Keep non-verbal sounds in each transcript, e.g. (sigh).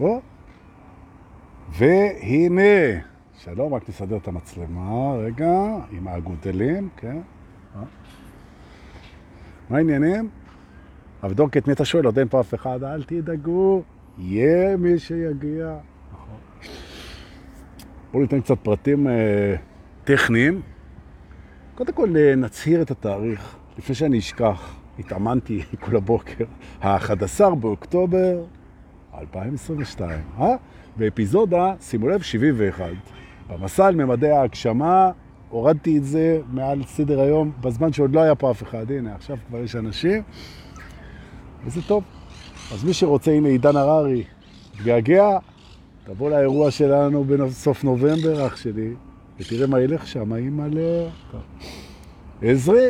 או, והנה, שלום, רק נסדר את המצלמה, רגע, עם האגודלים, כן. אה. מה העניינים? הרב דורקי, את מי אתה שואל? עוד אין פה אף אחד, אל תדאגו, יהיה מי שיגיע. נכון. בואו ניתן קצת פרטים אה, טכניים. קודם כל אה, נצהיר את התאריך, לפני שאני אשכח, התאמנתי (laughs) כל הבוקר, ה-11 באוקטובר 2022, אה? באפיזודה, שימו לב, 71. במסע על ממדי ההגשמה, הורדתי את זה מעל סדר היום, בזמן שעוד לא היה פה אף אחד. הנה, עכשיו כבר יש אנשים, וזה טוב. אז מי שרוצה, הנה עידן הררי, תגעגע, תבוא לאירוע שלנו בסוף נובמבר, אח שלי, ותראה מה ילך שם, אימא'לה. עזרי,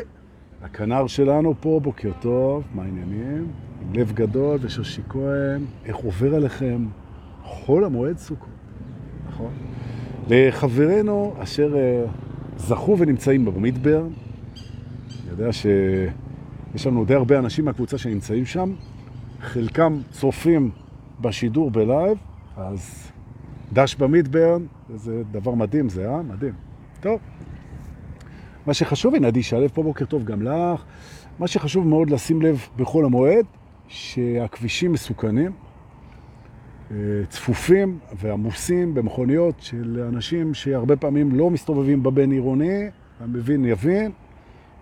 הכנר שלנו פה, בוקר טוב, מה העניינים? עם לב גדול ושושי כהן, איך עובר עליכם חול המועד סוכות, נכון? לחברינו אשר uh, זכו ונמצאים במדבר, אני יודע שיש לנו די הרבה אנשים מהקבוצה שנמצאים שם, חלקם צופים בשידור בלייב, אז דש במדבר, זה דבר מדהים זה, אה? מדהים. טוב. מה שחשוב, הנה עדי שלב פה בוקר טוב גם לך, מה שחשוב מאוד לשים לב בכל המועד, שהכבישים מסוכנים, אה, צפופים ועמוסים במכוניות של אנשים שהרבה פעמים לא מסתובבים בבין עירוני, המבין יבין,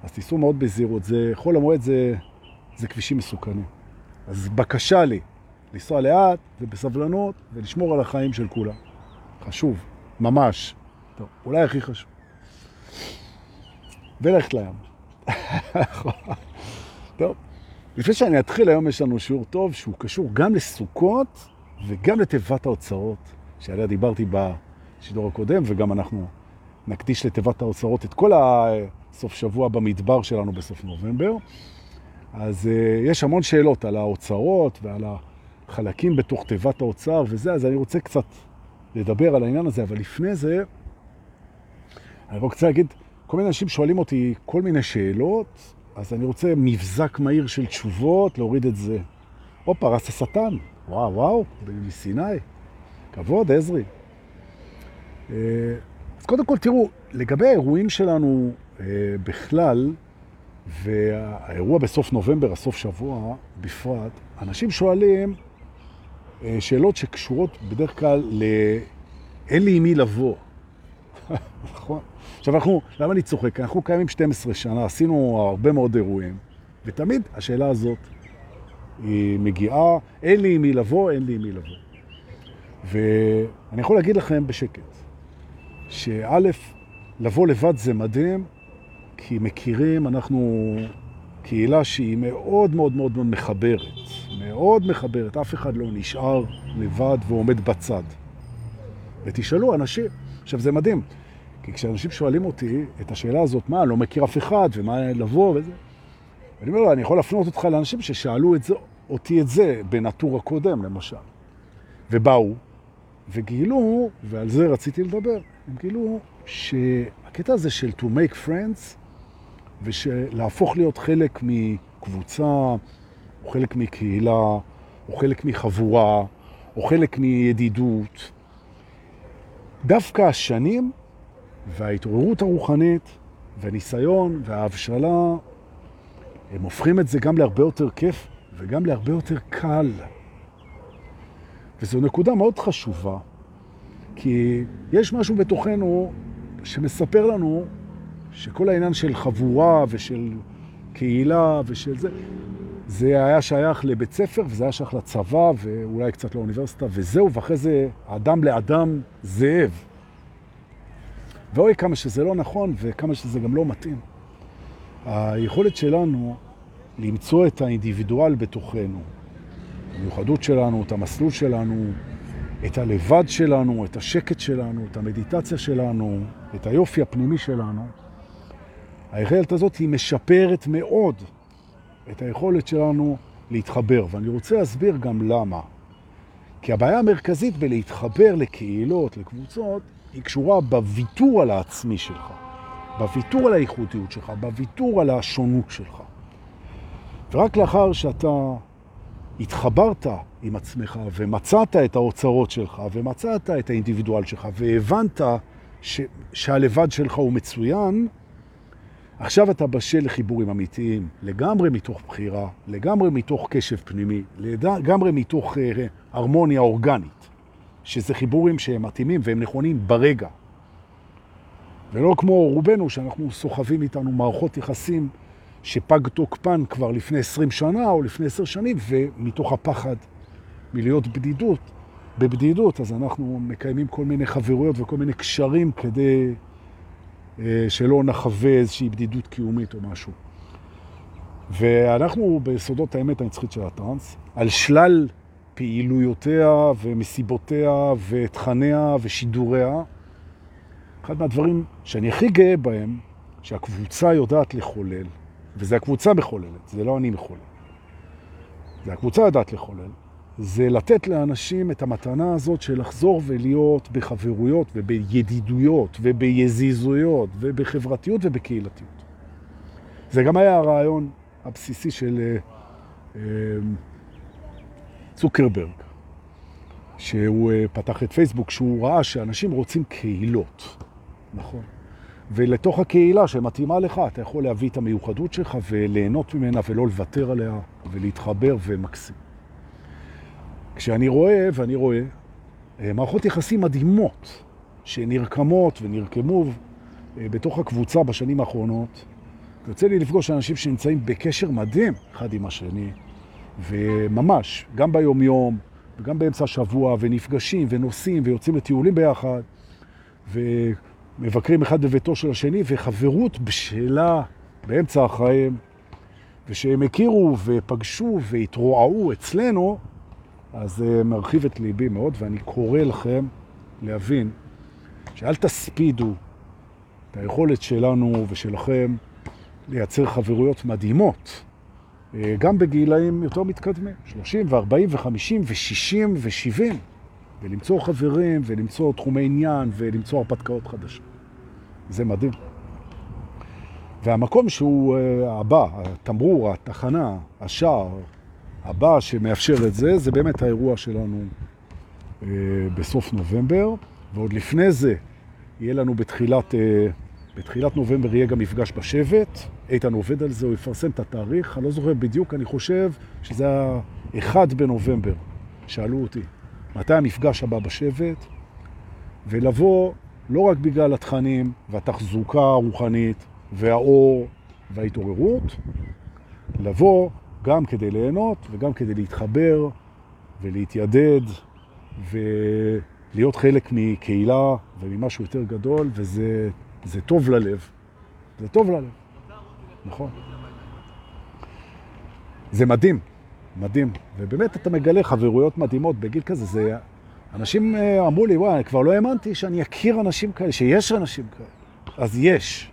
אז תיסעו מאוד בזהירות. זה, חול המועד זה, זה כבישים מסוכנים. אז בקשה לי לנסוע לאט ובסבלנות ולשמור על החיים של כולם. חשוב, ממש. טוב, אולי הכי חשוב. ולכת לים. טוב, לפני שאני אתחיל, היום יש לנו שיעור טוב שהוא קשור גם לסוכות וגם לתיבת האוצרות, שעליה דיברתי בשידור הקודם, וגם אנחנו נקדיש לתיבת האוצרות את כל הסוף שבוע במדבר שלנו בסוף נובמבר. אז uh, יש המון שאלות על האוצרות ועל החלקים בתוך תיבת האוצר וזה, אז אני רוצה קצת לדבר על העניין הזה, אבל לפני זה, אני רוצה להגיד, כל מיני אנשים שואלים אותי כל מיני שאלות, אז אני רוצה מבזק מהיר של תשובות, להוריד את זה. או פרס השטן, וואו וואו, מסיני, כבוד, עזרי. אה, אז קודם כל תראו, לגבי האירועים שלנו אה, בכלל, והאירוע בסוף נובמבר, הסוף שבוע בפרט, אנשים שואלים אה, שאלות שקשורות בדרך כלל ל... אין לי עם מי לבוא. (laughs) נכון? עכשיו אנחנו, למה אני צוחק? אנחנו קיימים 12 שנה, עשינו הרבה מאוד אירועים, ותמיד השאלה הזאת היא מגיעה, אין לי עם מי לבוא, אין לי עם מי לבוא. ואני יכול להגיד לכם בשקט, שא', לבוא לבד זה מדהים, כי מכירים, אנחנו קהילה שהיא מאוד מאוד מאוד מחברת, מאוד מחברת, אף אחד לא נשאר לבד ועומד בצד. ותשאלו אנשים, עכשיו זה מדהים, כי כשאנשים שואלים אותי את השאלה הזאת, מה, אני לא מכיר אף אחד, ומה לבוא וזה, אני אומר לו, אני יכול להפנות אותך לאנשים ששאלו את זה, אותי את זה בנטור הקודם, למשל. ובאו, וגילו, ועל זה רציתי לדבר, הם גילו שהקטע הזה של to make friends, ושלהפוך להיות חלק מקבוצה, או חלק מקהילה, או חלק מחבורה, או חלק מידידות, דווקא השנים וההתעוררות הרוחנית והניסיון וההבשלה, הם הופכים את זה גם להרבה יותר כיף וגם להרבה יותר קל. וזו נקודה מאוד חשובה, כי יש משהו בתוכנו שמספר לנו שכל העניין של חבורה ושל קהילה ושל זה, זה היה שייך לבית ספר וזה היה שייך לצבא ואולי קצת לאוניברסיטה וזהו, ואחרי זה אדם לאדם זאב. ואוי כמה שזה לא נכון וכמה שזה גם לא מתאים. היכולת שלנו למצוא את האינדיבידואל בתוכנו, המיוחדות שלנו, את המסלול שלנו, את הלבד שלנו, את השקט שלנו, את המדיטציה שלנו, את היופי הפנימי שלנו, היכולת הזאת היא משפרת מאוד את היכולת שלנו להתחבר, ואני רוצה להסביר גם למה. כי הבעיה המרכזית בלהתחבר לקהילות, לקבוצות, היא קשורה בוויתור על העצמי שלך, בוויתור על הייחודיות שלך, בוויתור על השונות שלך. ורק לאחר שאתה התחברת עם עצמך ומצאת את האוצרות שלך ומצאת את האינדיבידואל שלך והבנת ש, שהלבד שלך הוא מצוין, עכשיו אתה בשל לחיבורים אמיתיים, לגמרי מתוך בחירה, לגמרי מתוך קשב פנימי, לגמרי מתוך אה, הרמוניה אורגנית, שזה חיבורים שהם מתאימים והם נכונים ברגע. ולא כמו רובנו שאנחנו סוחבים איתנו מערכות יחסים שפג תוקפן כבר לפני 20 שנה או לפני 10 שנים, ומתוך הפחד מלהיות בדידות, בבדידות, אז אנחנו מקיימים כל מיני חברויות וכל מיני קשרים כדי אה, שלא נחווה איזושהי בדידות קיומית או משהו. ואנחנו ביסודות האמת הנצחית של הטרנס, על שלל פעילויותיה ומסיבותיה ותכניה ושידוריה, אחד מהדברים שאני הכי גאה בהם, שהקבוצה יודעת לחולל, וזה הקבוצה מחוללת, זה לא אני מחולל. זה הקבוצה יודעת לחולל. זה לתת לאנשים את המתנה הזאת של לחזור ולהיות בחברויות ובידידויות וביזיזויות ובחברתיות ובקהילתיות. זה גם היה הרעיון הבסיסי של אה, אה, צוקרברג, שהוא אה, פתח את פייסבוק, שהוא ראה שאנשים רוצים קהילות, נכון? ולתוך הקהילה שמתאימה לך, אתה יכול להביא את המיוחדות שלך וליהנות ממנה ולא לוותר עליה ולהתחבר ומקסים. כשאני רואה, ואני רואה, אה, מערכות יחסים מדהימות שנרקמות ונרקמו אה, בתוך הקבוצה בשנים האחרונות, יוצא לי לפגוש אנשים שנמצאים בקשר מדהים אחד עם השני, וממש, גם ביום-יום וגם באמצע השבוע, ונפגשים ונוסעים ויוצאים לטיולים ביחד, ו... מבקרים אחד בביתו של השני, וחברות בשאלה באמצע החיים, ושהם הכירו ופגשו והתרועעו אצלנו, אז זה מרחיב את ליבי מאוד, ואני קורא לכם להבין שאל תספידו את היכולת שלנו ושלכם לייצר חברויות מדהימות, אה, גם בגילאים יותר מתקדמים, 30 ו-40 ו-50 ו-60 ו-70. ולמצוא חברים, ולמצוא תחומי עניין, ולמצוא הרפתקאות חדשות. זה מדהים. והמקום שהוא uh, הבא, התמרור, התחנה, השער, הבא שמאפשר את זה, זה באמת האירוע שלנו uh, בסוף נובמבר, ועוד לפני זה יהיה לנו בתחילת, בתחילת נובמבר יהיה גם מפגש בשבט, איתן עובד על זה, הוא יפרסם את התאריך, אני לא זוכר בדיוק, אני חושב שזה ה-1 בנובמבר, שאלו אותי. מתי המפגש הבא בשבט, ולבוא לא רק בגלל התכנים והתחזוקה הרוחנית והאור וההתעוררות, לבוא גם כדי ליהנות וגם כדי להתחבר ולהתיידד ולהיות חלק מקהילה וממשהו יותר גדול, וזה זה טוב ללב. זה טוב ללב, נכון. זה מדהים. מדהים. ובאמת אתה מגלה חברויות מדהימות בגיל כזה. זה... אנשים אה, אמרו לי, וואי, אני כבר לא האמנתי שאני אכיר אנשים כאלה, שיש אנשים כאלה. אז יש.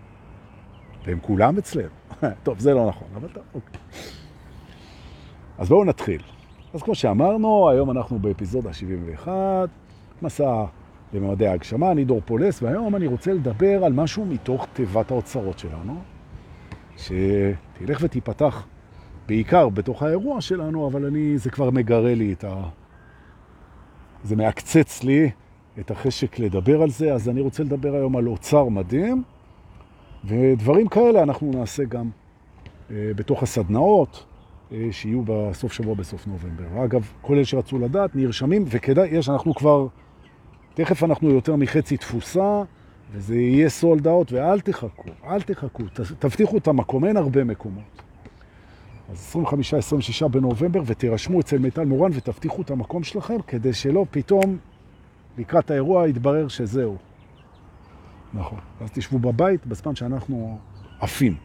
והם כולם אצלם. (laughs) טוב, זה לא נכון, אבל טוב, אוקיי. אז בואו נתחיל. אז כמו שאמרנו, היום אנחנו באפיזודה 71, מסע לממדי ההגשמה, אני דור פולס, והיום אני רוצה לדבר על משהו מתוך תיבת האוצרות שלנו, שתלך ותיפתח בעיקר בתוך האירוע שלנו, אבל אני, זה כבר מגרה לי את ה... זה מעקצץ לי את החשק לדבר על זה, אז אני רוצה לדבר היום על אוצר מדהים, ודברים כאלה אנחנו נעשה גם אה, בתוך הסדנאות אה, שיהיו בסוף שבוע, בסוף נובמבר. אגב, כל אלה שרצו לדעת, נרשמים, וכדאי, יש, אנחנו כבר, תכף אנחנו יותר מחצי תפוסה, וזה יהיה סולד אאוט, ואל תחכו, אל תחכו, תבטיחו את המקום, אין הרבה מקומות. אז 25-26 בנובמבר, ותירשמו אצל מיטל מורן ותבטיחו את המקום שלכם, כדי שלא פתאום לקראת האירוע יתברר שזהו. נכון. אז תשבו בבית בזמן שאנחנו עפים.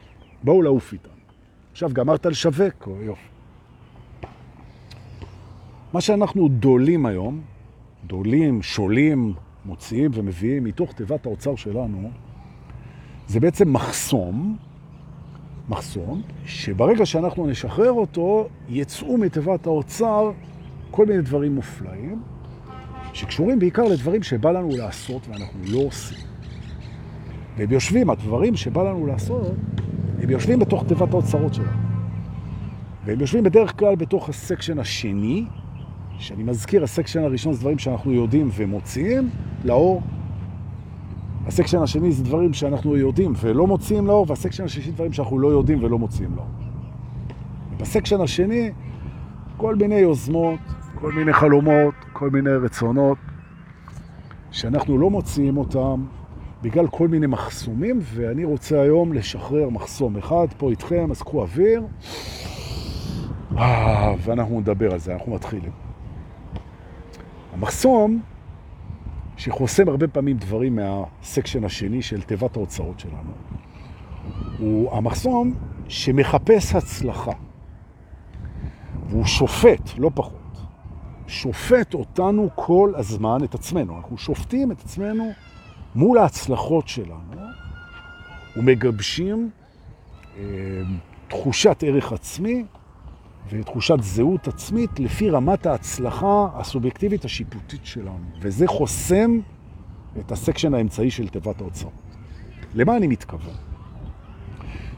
בואו לעוף איתם. עכשיו גמרת לשווק, יופי. מה שאנחנו דולים היום, דולים, שולים, מוציאים ומביאים מתוך תיבת האוצר שלנו, זה בעצם מחסום מחסום, שברגע שאנחנו נשחרר אותו, יצאו מתיבת האוצר כל מיני דברים מופלאים, שקשורים בעיקר לדברים שבא לנו לעשות ואנחנו לא עושים. והם יושבים, הדברים שבא לנו לעשות, הם יושבים בתוך תיבת האוצרות שלנו. והם יושבים בדרך כלל בתוך ה section השני, שאני מזכיר, ה section הראשון זה דברים שאנחנו יודעים ומוציאים לאור. ה section השני זה דברים שאנחנו יודעים ולא מוציאים לאור, וה section השלישי דברים שאנחנו לא יודעים ולא מוציאים לאור. בסקשן השני, כל מיני יוזמות, כל מיני חלומות, כל מיני רצונות, שאנחנו לא מוציאים אותם בגלל כל מיני מחסומים, ואני רוצה היום לשחרר מחסום אחד פה איתכם, אז קחו אוויר, אה, ואנחנו נדבר על זה, אנחנו מתחילים. המחסום שחוסם הרבה פעמים דברים מהסקשן השני של תיבת ההוצאות שלנו, הוא המחסום שמחפש הצלחה. והוא שופט, לא פחות. שופט אותנו כל הזמן, את עצמנו. אנחנו שופטים את עצמנו מול ההצלחות שלנו ומגבשים אה, תחושת ערך עצמי ותחושת זהות עצמית לפי רמת ההצלחה הסובייקטיבית השיפוטית שלנו. וזה חוסם את ה section האמצעי של תיבת האוצרות. למה אני מתכוון?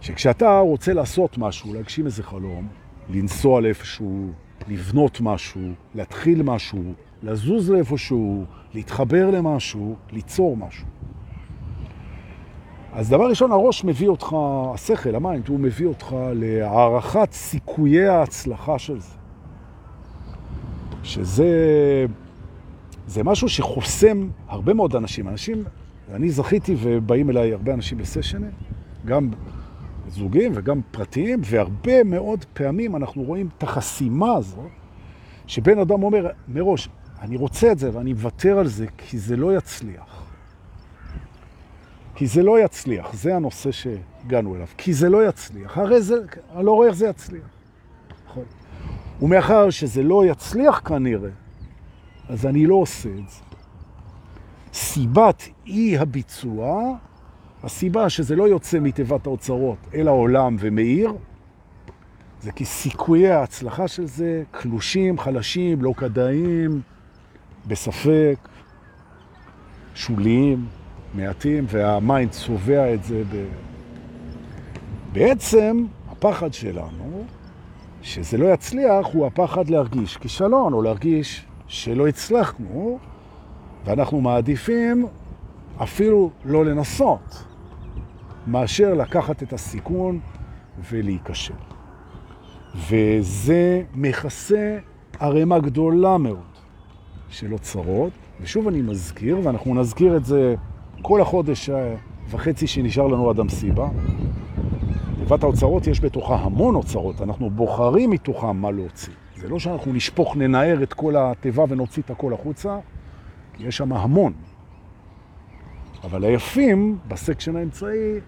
שכשאתה רוצה לעשות משהו, להגשים איזה חלום, לנסוע לאיפשהו, לבנות משהו, להתחיל משהו, לזוז לאיפשהו, להתחבר למשהו, ליצור משהו. אז דבר ראשון, הראש מביא אותך, השכל, ה mind, הוא מביא אותך להערכת סיכויי ההצלחה של זה. שזה זה משהו שחוסם הרבה מאוד אנשים. אנשים, אני זכיתי ובאים אליי הרבה אנשים לסשנים, גם זוגים וגם פרטיים, והרבה מאוד פעמים אנחנו רואים את החסימה הזו, שבן אדם אומר מראש, אני רוצה את זה ואני מוותר על זה כי זה לא יצליח. כי זה לא יצליח, זה הנושא שהגענו אליו. כי זה לא יצליח, הרי זה, אני לא רואה איך זה יצליח. נכון. ומאחר שזה לא יצליח כנראה, אז אני לא עושה את זה. סיבת אי הביצוע, הסיבה שזה לא יוצא מתיבת האוצרות אל העולם ומאיר, זה כי סיכויי ההצלחה של זה קלושים, חלשים, לא כדאיים, בספק, שוליים. מעטים, והמיינד צובע את זה ב... בעצם הפחד שלנו, שזה לא יצליח, הוא הפחד להרגיש כישלון, או להרגיש שלא הצלחנו, ואנחנו מעדיפים אפילו לא לנסות, מאשר לקחת את הסיכון ולהיכשל. וזה מכסה ערימה גדולה מאוד של אוצרות, ושוב אני מזכיר, ואנחנו נזכיר את זה כל החודש וחצי שנשאר לנו עד המסיבה. תיבת האוצרות יש בתוכה המון אוצרות, אנחנו בוחרים מתוכם מה להוציא. זה לא שאנחנו נשפוך, ננער את כל התיבה ונוציא את הכל החוצה, כי יש שם המון. אבל היפים ב section האמצעי,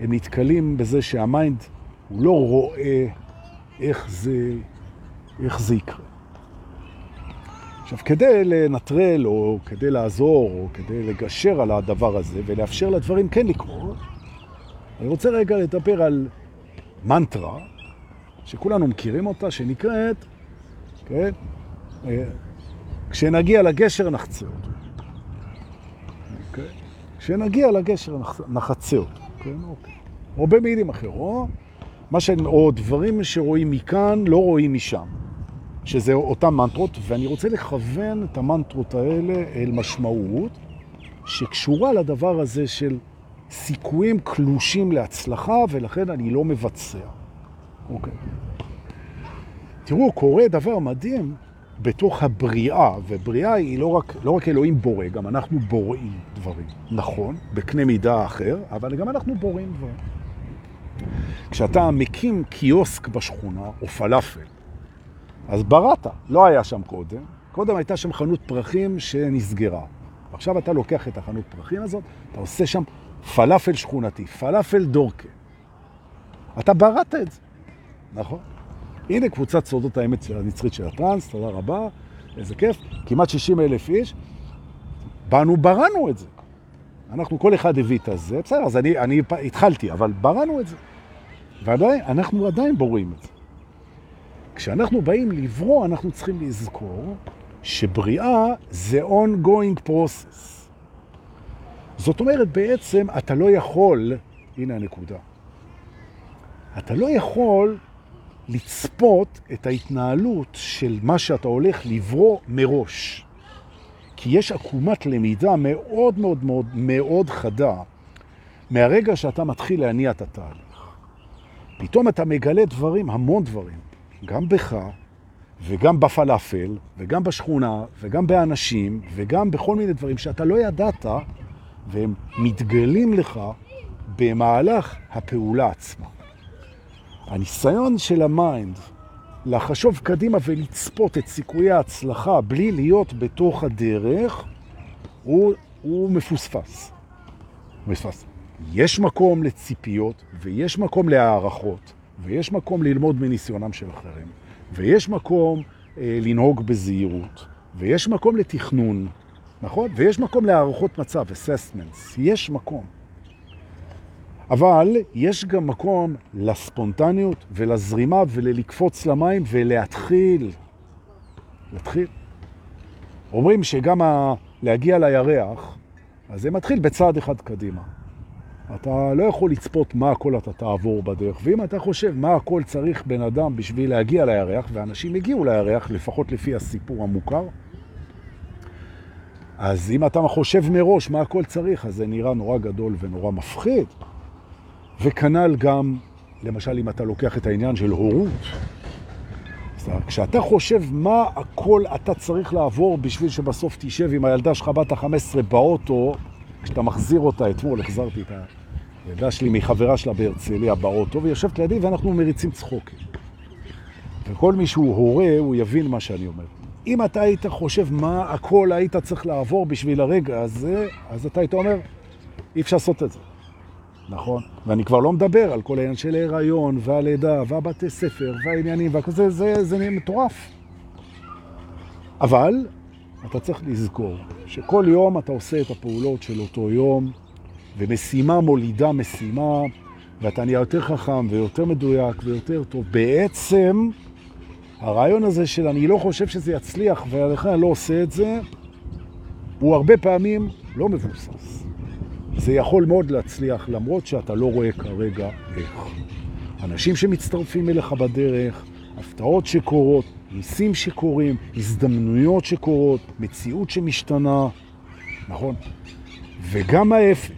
הם נתקלים בזה שה mind הוא לא רואה איך זה, איך זה יקרה. עכשיו, כדי לנטרל, או כדי לעזור, או כדי לגשר על הדבר הזה, ולאפשר לדברים כן לקרות, אני רוצה רגע לדבר על מנטרה, שכולנו מכירים אותה, שנקראת, כן? אה, כשנגיע לגשר נחצה אותו. אוקיי? כשנגיע לגשר נחצה אותו, כן? אוקיי. או במילים אחרות, ש... או דברים שרואים מכאן לא רואים משם. שזה אותן מנטרות, ואני רוצה לכוון את המנטרות האלה אל משמעות שקשורה לדבר הזה של סיכויים קלושים להצלחה, ולכן אני לא מבצע. אוקיי. תראו, קורה דבר מדהים בתוך הבריאה, ובריאה היא לא רק, לא רק אלוהים בורא, גם אנחנו בוראים דברים. נכון, בקנה מידה אחר, אבל גם אנחנו בוראים דברים. כשאתה מקים קיוסק בשכונה, או פלאפל, אז בראת, לא היה שם קודם. קודם הייתה שם חנות פרחים שנסגרה. עכשיו אתה לוקח את החנות פרחים הזאת, אתה עושה שם פלאפל שכונתי, פלאפל דורקה. אתה בראת את זה, נכון? הנה קבוצת סודות האמת של הנצרית של הטרנס, תודה רבה, איזה כיף. כמעט 60 אלף איש. באנו, בראנו את זה. אנחנו, כל אחד הביא את הזה, בסדר, אז אני, אני התחלתי, אבל בראנו את זה. ועדיין, אנחנו עדיין בורים את זה. כשאנחנו באים לברוא, אנחנו צריכים לזכור שבריאה זה ongoing process. זאת אומרת, בעצם אתה לא יכול, הנה הנקודה, אתה לא יכול לצפות את ההתנהלות של מה שאתה הולך לברוא מראש. כי יש עקומת למידה מאוד מאוד מאוד מאוד חדה מהרגע שאתה מתחיל להניע את התהליך. פתאום אתה מגלה דברים, המון דברים, גם בך וגם בפלאפל וגם בשכונה וגם באנשים וגם בכל מיני דברים שאתה לא ידעת והם מתגלים לך במהלך הפעולה עצמה. הניסיון של ה mind לחשוב קדימה ולצפות את סיכויי ההצלחה בלי להיות בתוך הדרך, הוא, הוא מפוספס. מפוספס. יש מקום לציפיות, ויש מקום להערכות, ויש מקום ללמוד מניסיונם של אחרים, ויש מקום אה, לנהוג בזהירות, ויש מקום לתכנון, נכון? ויש מקום להערכות מצב, assessments, יש מקום. אבל יש גם מקום לספונטניות ולזרימה וללקפוץ למים ולהתחיל. להתחיל. אומרים שגם ה... להגיע לירח, אז זה מתחיל בצעד אחד קדימה. אתה לא יכול לצפות מה הכל אתה תעבור בדרך, ואם אתה חושב מה הכל צריך בן אדם בשביל להגיע לירח, ואנשים הגיעו לירח, לפחות לפי הסיפור המוכר, אז אם אתה חושב מראש מה הכל צריך, אז זה נראה נורא גדול ונורא מפחיד. וכנ"ל גם, למשל, אם אתה לוקח את העניין של הורות. כשאתה חושב מה הכל אתה צריך לעבור בשביל שבסוף תשב עם הילדה שלך בת ה-15 באוטו, כשאתה מחזיר אותה, אתמול החזרתי את הילדה שלי מחברה שלה בהרצליה באוטו, והיא יושבת לידי ואנחנו מריצים צחוקים. וכל מי שהוא הורה, הוא יבין מה שאני אומר. אם אתה היית חושב מה הכל היית צריך לעבור בשביל הרגע הזה, אז אתה היית אומר, אי אפשר לעשות את זה. נכון? ואני כבר לא מדבר על כל העניין של ההיריון והלידה והבתי ספר והעניינים והכל זה, זה, זה מטורף. אבל אתה צריך לזכור שכל יום אתה עושה את הפעולות של אותו יום, ומשימה מולידה משימה, ואתה נהיה יותר חכם ויותר מדויק ויותר טוב. בעצם הרעיון הזה של אני לא חושב שזה יצליח ולכן אני לא עושה את זה, הוא הרבה פעמים לא מבוסס. זה יכול מאוד להצליח, למרות שאתה לא רואה כרגע איך. אנשים שמצטרפים אליך בדרך, הפתעות שקורות, ניסים שקורים, הזדמנויות שקורות, מציאות שמשתנה, נכון? וגם ההפך.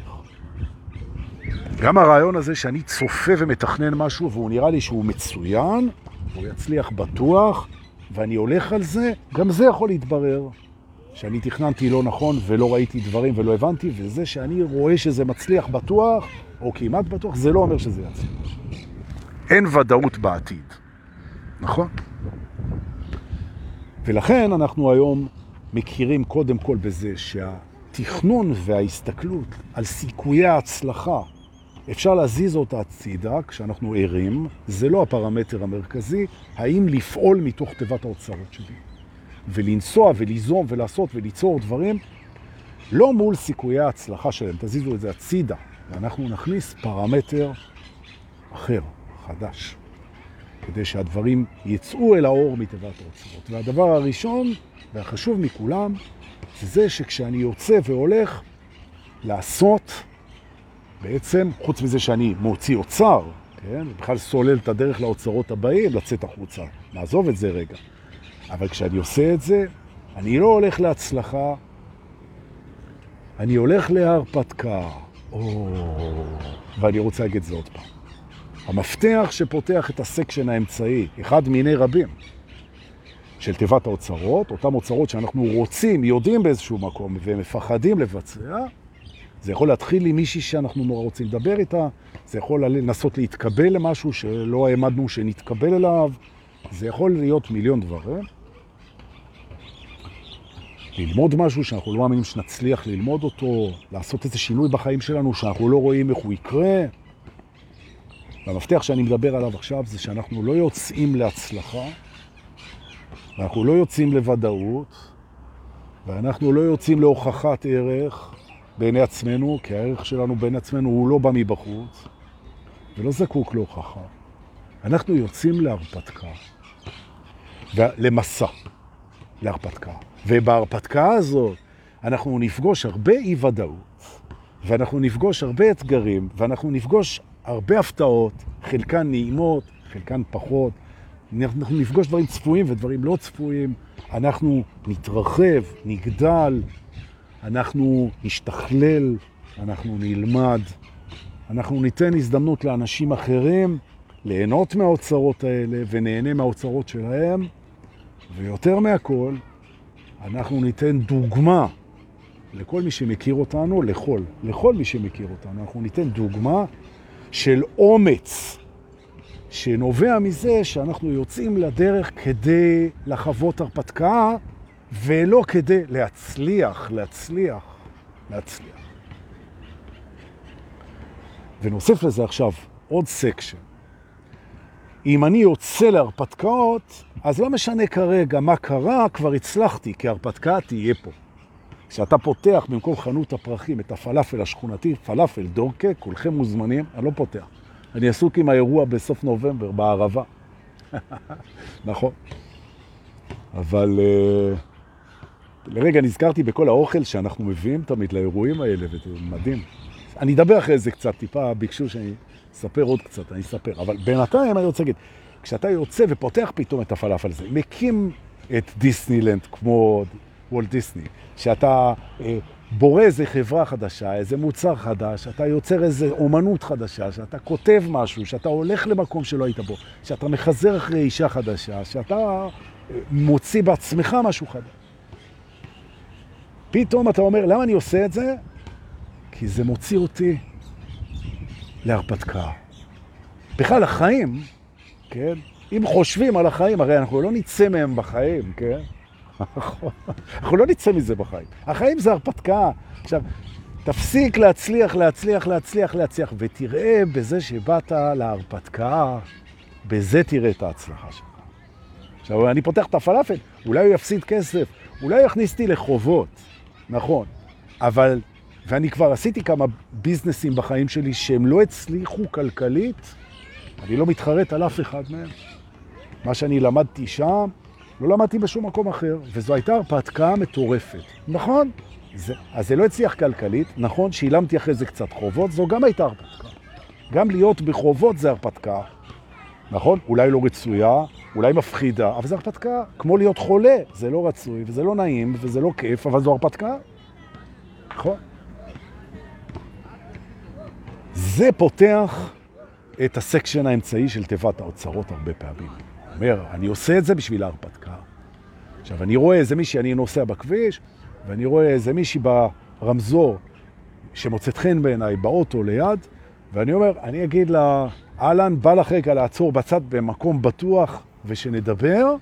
גם הרעיון הזה שאני צופה ומתכנן משהו והוא נראה לי שהוא מצוין, הוא יצליח בטוח, ואני הולך על זה, גם זה יכול להתברר. שאני תכננתי לא נכון ולא ראיתי דברים ולא הבנתי, וזה שאני רואה שזה מצליח בטוח, או כמעט בטוח, זה לא אומר שזה יצליח. אין ודאות בעתיד, נכון? ולכן אנחנו היום מכירים קודם כל בזה שהתכנון וההסתכלות על סיכויי ההצלחה, אפשר להזיז אותה הצידה כשאנחנו ערים, זה לא הפרמטר המרכזי, האם לפעול מתוך תיבת האוצרות שלי. ולנסוע וליזום ולעשות וליצור דברים, לא מול סיכויי ההצלחה שלהם, תזיזו את זה הצידה, ואנחנו נכניס פרמטר אחר, חדש, כדי שהדברים יצאו אל האור מתיבת האוצרות. והדבר הראשון והחשוב מכולם, זה שכשאני יוצא והולך לעשות, בעצם, חוץ מזה שאני מוציא אוצר, כן, בכלל סולל את הדרך לאוצרות הבאים, לצאת החוצה. נעזוב את זה רגע. אבל כשאני עושה את זה, אני לא הולך להצלחה, אני הולך להרפתקה. או... ואני רוצה להגיד זה עוד פעם. המפתח שפותח את הסקשן האמצעי, אחד מיני רבים, של תיבת האוצרות, אותם אוצרות שאנחנו רוצים, יודעים באיזשהו מקום ומפחדים לבצע, זה יכול להתחיל עם מישהי שאנחנו נורא רוצים לדבר איתה, זה יכול לנסות להתקבל למשהו שלא העמדנו שנתקבל אליו, זה יכול להיות מיליון דברים. ללמוד משהו שאנחנו לא מאמינים שנצליח ללמוד אותו, לעשות איזה שינוי בחיים שלנו שאנחנו לא רואים איך הוא יקרה. והמפתח שאני מדבר עליו עכשיו זה שאנחנו לא יוצאים להצלחה, ואנחנו לא יוצאים לוודאות, ואנחנו לא יוצאים להוכחת ערך בעיני עצמנו, כי הערך שלנו בעיני עצמנו הוא לא בא מבחוץ, ולא זקוק להוכחה. אנחנו יוצאים להרפתקה, למסע, להרפתקה. ובהרפתקה הזאת אנחנו נפגוש הרבה אי-ודאות, ואנחנו נפגוש הרבה אתגרים, ואנחנו נפגוש הרבה הפתעות, חלקן נעימות, חלקן פחות, אנחנו נפגוש דברים צפויים ודברים לא צפויים, אנחנו נתרחב, נגדל, אנחנו נשתכלל, אנחנו נלמד, אנחנו ניתן הזדמנות לאנשים אחרים ליהנות מהאוצרות האלה ונהנה מהאוצרות שלהם, ויותר מהכל, אנחנו ניתן דוגמה לכל מי שמכיר אותנו, לכל, לכל מי שמכיר אותנו, אנחנו ניתן דוגמה של אומץ שנובע מזה שאנחנו יוצאים לדרך כדי לחוות הרפתקה ולא כדי להצליח, להצליח, להצליח. ונוסיף לזה עכשיו עוד section. אם אני יוצא להרפתקאות, אז לא משנה כרגע מה קרה, כבר הצלחתי, כי הרפתקה תהיה פה. כשאתה פותח במקום חנות הפרחים את הפלאפל השכונתי, פלאפל דורקה, כולכם מוזמנים, אני לא פותח. אני עסוק עם האירוע בסוף נובמבר, בערבה. (laughs) נכון. אבל uh, לרגע נזכרתי בכל האוכל שאנחנו מביאים תמיד לאירועים האלה, וזה מדהים. אני אדבר אחרי זה קצת, טיפה ביקשו שאני אספר עוד קצת, אני אספר. אבל בינתיים אני רוצה להגיד, כשאתה יוצא ופותח פתאום את הפלאפל הזה, מקים את דיסנילנד כמו וולט דיסני, שאתה אה, בורא איזה חברה חדשה, איזה מוצר חדש, אתה יוצר איזה אומנות חדשה, שאתה כותב משהו, שאתה הולך למקום שלא היית בו, שאתה מחזר אחרי אישה חדשה, שאתה אה, מוציא בעצמך משהו חדש. פתאום אתה אומר, למה אני עושה את זה? כי זה מוציא אותי להרפתקה. בכלל, החיים, כן? אם חושבים על החיים, הרי אנחנו לא נצא מהם בחיים, כן? אנחנו לא נצא מזה בחיים. החיים זה הרפתקה. עכשיו, תפסיק להצליח, להצליח, להצליח, להצליח, ותראה בזה שבאת להרפתקה, בזה תראה את ההצלחה שלך. עכשיו, אני פותח את הפלאפל, אולי הוא יפסיד כסף, אולי הוא יכניס אותי לחובות, נכון, אבל, ואני כבר עשיתי כמה ביזנסים בחיים שלי שהם לא הצליחו כלכלית, אני לא מתחרט על אף אחד מהם. מה שאני למדתי שם, לא למדתי בשום מקום אחר, וזו הייתה הרפתקה מטורפת. נכון, זה, אז זה לא הצליח כלכלית, נכון, שילמתי אחרי זה קצת חובות, זו גם הייתה הרפתקה. גם להיות בחובות זה הרפתקה, נכון? אולי לא רצויה, אולי מפחידה, אבל זה הרפתקה. כמו להיות חולה, זה לא רצוי, וזה לא נעים, וזה לא כיף, אבל זו הרפתקה. נכון? זה פותח את הסקשן האמצעי של תיבת האוצרות הרבה פעמים. אומר, אני עושה את זה בשביל ההרפתקה. עכשיו, אני רואה איזה מישהי, אני נוסע בכביש, ואני רואה איזה מישהי ברמזור שמוצאת חן בעיניי, באוטו ליד, ואני אומר, אני אגיד לה, אהלן, בא לך רגע לעצור בצד במקום בטוח ושנדבר,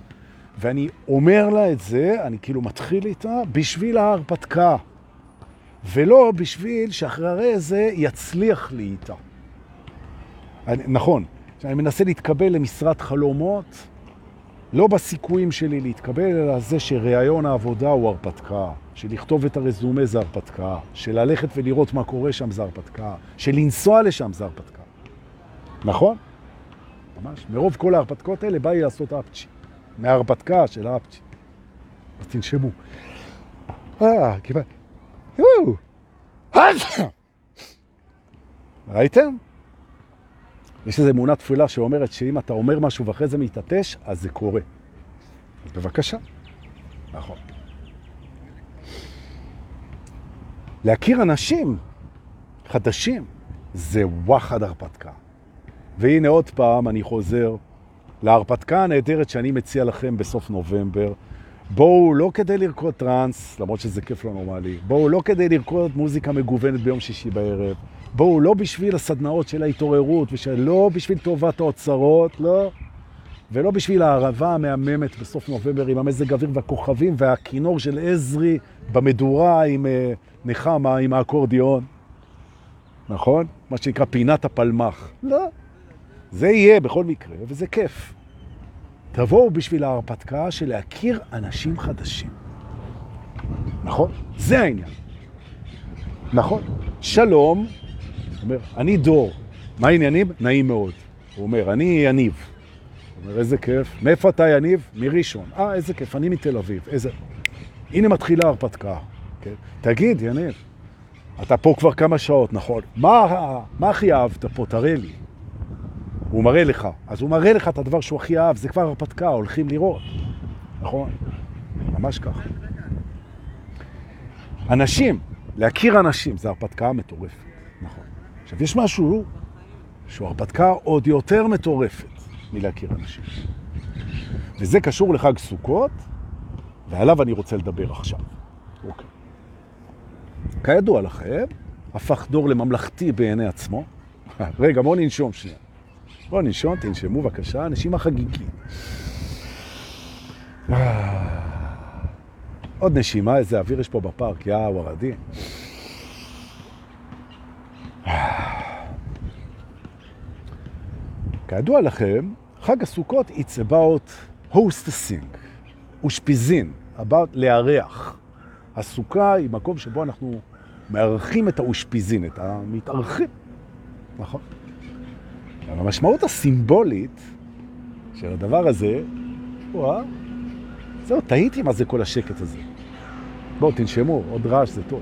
ואני אומר לה את זה, אני כאילו מתחיל איתה, בשביל ההרפתקה, ולא בשביל שאחרי זה יצליח לי איתה. אני, נכון, שאני מנסה להתקבל למשרת חלומות, לא בסיכויים שלי להתקבל, אלא זה שראיון העבודה הוא הרפתקה, שלכתוב את הרזומה זה הרפתקה, שללכת ולראות מה קורה שם זה הרפתקה, שלנסוע לשם זה הרפתקה. נכון? ממש. מרוב כל ההרפתקות האלה בא לי לעשות אפצ'י. מההרפתקה של האפצ'י. אז תנשמו. אה, קיבל. ראיתם? יש איזו אמונה תפילה שאומרת שאם אתה אומר משהו ואחרי זה מתעטש, אז זה קורה. אז בבקשה. נכון. להכיר אנשים חדשים זה וואחד הרפתקה. והנה עוד פעם אני חוזר להרפתקה הנהדרת שאני מציע לכם בסוף נובמבר. בואו לא כדי לרקוד טרנס, למרות שזה כיף לא נורמלי, בואו לא כדי לרקוד מוזיקה מגוונת ביום שישי בערב, בואו לא בשביל הסדנאות של ההתעוררות, ולא בשביל טובת האוצרות, לא, ולא בשביל הערבה המהממת בסוף נובמבר עם המזג אוויר והכוכבים והכינור של עזרי במדורה עם uh, נחמה, עם האקורדיון, נכון? מה שנקרא פינת הפלמח. לא. זה יהיה בכל מקרה, וזה כיף. תבואו בשביל ההרפתקה של להכיר אנשים חדשים. נכון? זה העניין. נכון. שלום, אומר, אני דור, מה העניינים? נעים מאוד. הוא אומר, אני יניב. הוא אומר, איזה כיף. מאיפה אתה יניב? מראשון. אה, איזה כיף, אני מתל אביב. איזה... הנה מתחילה הרפתקה. כן? תגיד, יניב, אתה פה כבר כמה שעות, נכון? מה, מה הכי אהבת פה? תראה לי. הוא מראה לך. אז הוא מראה לך את הדבר שהוא הכי אהב, זה כבר הרפתקה, הולכים לראות. נכון? ממש ככה. אנשים, להכיר אנשים, זה הרפתקה מטורפת. עכשיו, יש משהו שהוא הרפתקה עוד יותר מטורפת מלהכיר אנשים. וזה קשור לחג סוכות, ועליו אני רוצה לדבר עכשיו. אוקיי. כידוע לכם, הפך דור לממלכתי בעיני עצמו. (laughs) רגע, בואו ננשום שנייה. בואו ננשום, תנשמו בבקשה, נשימה חגיגית. עוד נשימה, איזה אוויר יש פה בפארק, יא וורדי. כידוע לכם, חג הסוכות it's about hostessing, אושפיזין, about לארח. הסוכה היא מקום שבו אנחנו מארחים את האושפיזין, את המתארחים. נכון. המשמעות הסימבולית של הדבר הזה, וואה, זהו, תהיתי מה זה כל השקט הזה. בואו, תנשמו, עוד רעש זה טוב.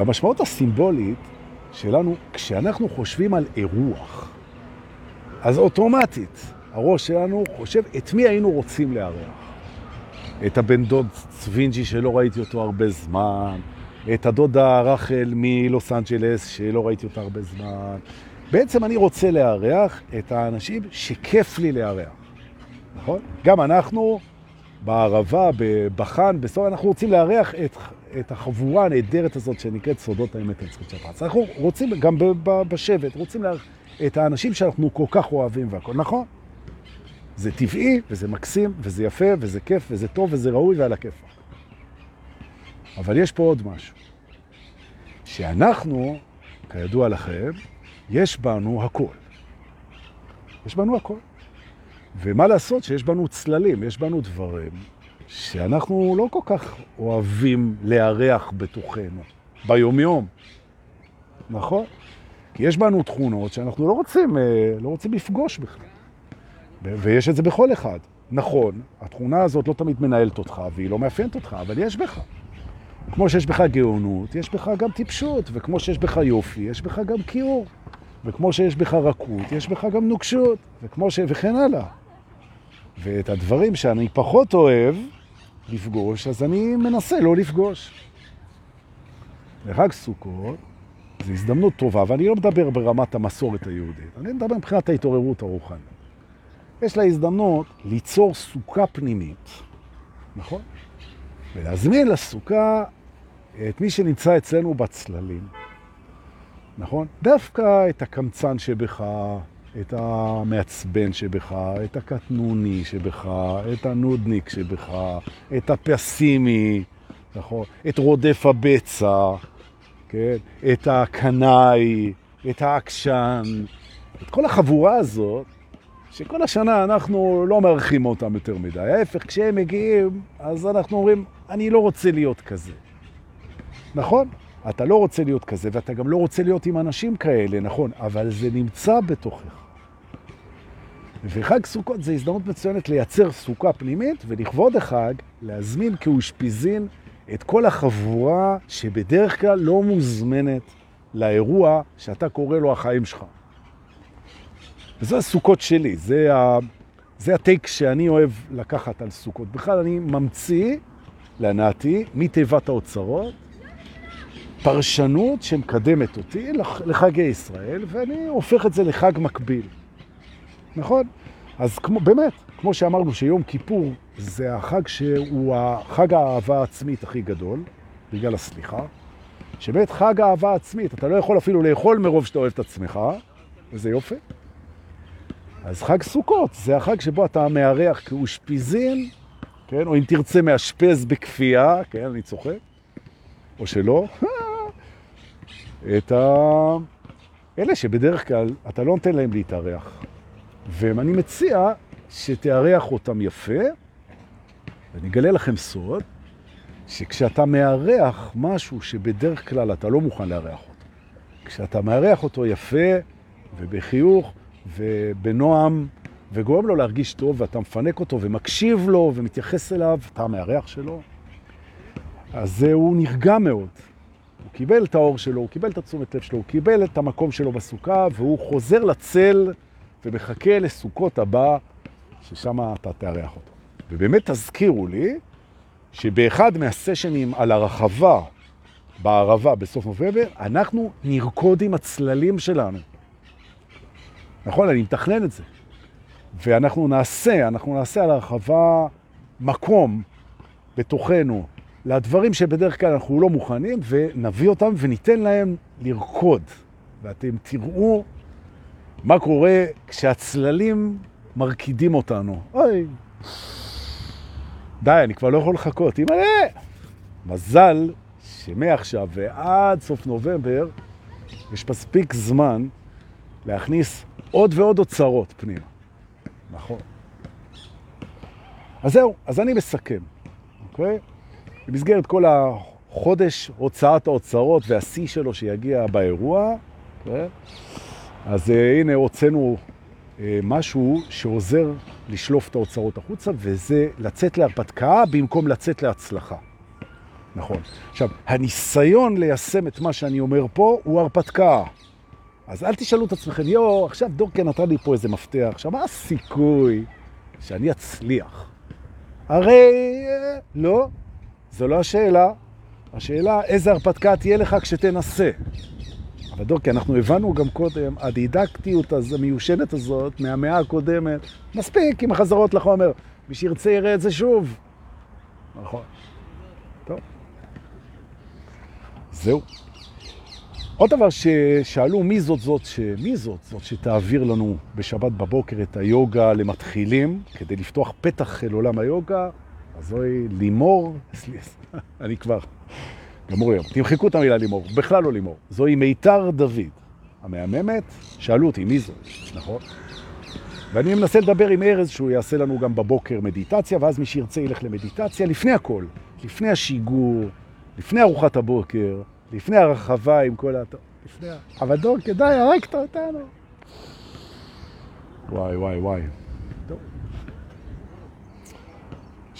והמשמעות הסימבולית שלנו, כשאנחנו חושבים על אירוח, אז אוטומטית הראש שלנו חושב את מי היינו רוצים לארח. את הבן דוד צווינג'י שלא ראיתי אותו הרבה זמן, את הדודה רחל מלוס אנג'לס שלא ראיתי אותה הרבה זמן. בעצם אני רוצה לארח את האנשים שכיף לי לארח, נכון? גם אנחנו בערבה, בחן, בסוף אנחנו רוצים לארח את, את החבורה הנהדרת הזאת שנקראת סודות האמת על זכות שפץ. אנחנו רוצים, גם בשבט, רוצים לארח את האנשים שאנחנו כל כך אוהבים והכל, נכון? זה טבעי, וזה מקסים, וזה יפה, וזה כיף, וזה טוב, וזה ראוי, ועל הכיף. אבל יש פה עוד משהו. שאנחנו, כידוע לכם, יש בנו הכל. יש בנו הכל. ומה לעשות שיש בנו צללים, יש בנו דברים שאנחנו לא כל כך אוהבים לארח בתוכנו, ביומיום. נכון? כי יש בנו תכונות שאנחנו לא רוצים, אה, לא רוצים לפגוש בכלל. ויש את זה בכל אחד. נכון, התכונה הזאת לא תמיד מנהלת אותך, והיא לא מאפיינת אותך, אבל יש בך. כמו שיש בך גאונות, יש בך גם טיפשות, וכמו שיש בך יופי, יש בך גם קיור. וכמו שיש בך רכות, יש בך גם נוקשות, וכמו ש... וכן הלאה. ואת הדברים שאני פחות אוהב לפגוש, אז אני מנסה לא לפגוש. לחג סוכות זו הזדמנות טובה, ואני לא מדבר ברמת המסורת היהודית, אני מדבר מבחינת ההתעוררות הרוחנית. יש לה הזדמנות ליצור סוכה פנימית, נכון? ולהזמין לסוכה את מי שנמצא אצלנו בצללים, נכון? דווקא את הקמצן שבך, את המעצבן שבך, את הקטנוני שבך, את הנודניק שבך, את הפסימי, נכון? את רודף הבצע, כן? את הקנאי, את העקשן, את כל החבורה הזאת, שכל השנה אנחנו לא מארחים אותם יותר מדי. ההפך, כשהם מגיעים, אז אנחנו אומרים, אני לא רוצה להיות כזה. נכון? אתה לא רוצה להיות כזה, ואתה גם לא רוצה להיות עם אנשים כאלה, נכון, אבל זה נמצא בתוכך. וחג סוכות זה הזדמנות מצוינת לייצר סוכה פנימית, ולכבוד החג להזמין כאושפיזין את כל החבורה שבדרך כלל לא מוזמנת לאירוע שאתה קורא לו החיים שלך. וזה הסוכות שלי, זה, ה... זה הטייק שאני אוהב לקחת על סוכות. בכלל אני ממציא, להנאתי, מתיבת האוצרות, פרשנות שמקדמת אותי לחגי ישראל, ואני הופך את זה לחג מקביל. נכון? אז כמו, באמת, כמו שאמרנו שיום כיפור זה החג שהוא החג האהבה העצמית הכי גדול, בגלל הסליחה, שבאמת חג האהבה העצמית, אתה לא יכול אפילו לאכול מרוב שאתה אוהב את עצמך, וזה יופי. אז חג סוכות זה החג שבו אתה מארח כאושפיזין, כן? או אם תרצה מאשפז בכפייה, כן, אני צוחק, או שלא, (laughs) את ה... אלה שבדרך כלל אתה לא נותן להם להתארח. ואני מציע שתארח אותם יפה, ואני אגלה לכם סוד, שכשאתה מארח משהו שבדרך כלל אתה לא מוכן לארח אותו, כשאתה מארח אותו יפה ובחיוך ובנועם, וגורם לו להרגיש טוב, ואתה מפנק אותו ומקשיב לו ומתייחס אליו, אתה המארח שלו, אז הוא נרגע מאוד. הוא קיבל את האור שלו, הוא קיבל את התשומת לב שלו, הוא קיבל את המקום שלו בסוכה, והוא חוזר לצל ומחכה לסוכות הבא, ששם אתה תארח אותו. ובאמת תזכירו לי שבאחד מהסשנים על הרחבה בערבה בסוף נובמבר, אנחנו נרקוד עם הצללים שלנו. נכון, אני מתכנן את זה. ואנחנו נעשה, אנחנו נעשה על הרחבה מקום בתוכנו לדברים שבדרך כלל אנחנו לא מוכנים, ונביא אותם וניתן להם לרקוד. ואתם תראו מה קורה כשהצללים מרקידים אותנו. אוי, די, אני כבר לא יכול לחכות. אימא'לה! מזל שמעכשיו ועד סוף נובמבר יש מספיק זמן להכניס עוד ועוד אוצרות פנימה. נכון. אז זהו, אז אני מסכם, אוקיי? במסגרת כל החודש הוצאת האוצרות והשיא שלו שיגיע באירוע? אז uh, הנה הוצאנו uh, משהו שעוזר לשלוף את האוצרות החוצה, וזה לצאת להרפתקה במקום לצאת להצלחה. נכון. עכשיו, הניסיון ליישם את מה שאני אומר פה הוא הרפתקה. אז אל תשאלו את עצמכם, יו, עכשיו דורקן נתן לי פה איזה מפתח, עכשיו מה הסיכוי שאני אצליח? הרי לא, זו לא השאלה. השאלה, איזה הרפתקה תהיה לך כשתנסה. אבל דורקי, אנחנו הבנו גם קודם, הדידקטיות המיושנת הזאת מהמאה הקודמת, מספיק עם החזרות לחומר. מי שירצה יראה את זה שוב. נכון. טוב. זהו. עוד דבר ששאלו מי זאת זאת, ש... מי זאת זאת שתעביר לנו בשבת בבוקר את היוגה למתחילים, כדי לפתוח פתח אל עולם היוגה, אז זוהי לימור, אני כבר גמור היום, תמחקו את המילה לימור, בכלל לא לימור, זוהי מיתר דוד, המהממת, שאלו אותי מי זאת, נכון? ואני מנסה לדבר עם ארז שהוא יעשה לנו גם בבוקר מדיטציה, ואז מי שירצה ילך למדיטציה לפני הכל, לפני השיגור, לפני ארוחת הבוקר, לפני הרחבה עם כל ה... לפני ה... אבל דור, כדאי, הרגת אותנו. וואי, וואי, וואי. טוב.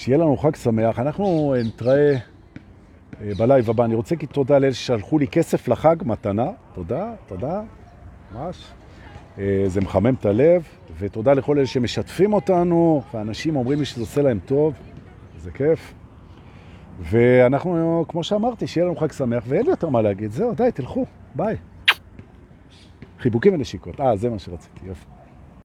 שיהיה לנו חג שמח. אנחנו נתראה אה, בלייב הבא. אני רוצה להגיד תודה לאלה ששלחו לי כסף לחג, מתנה. תודה, תודה. ממש. אה, זה מחמם את הלב, ותודה לכל אלה שמשתפים אותנו, ואנשים אומרים לי שזה עושה להם טוב. זה כיף. ואנחנו, כמו שאמרתי, שיהיה לנו חג שמח, ואין לי יותר מה להגיד. זהו, די, תלכו, ביי. חיבוקים ונשיקות. אה, זה מה שרציתי, יופי.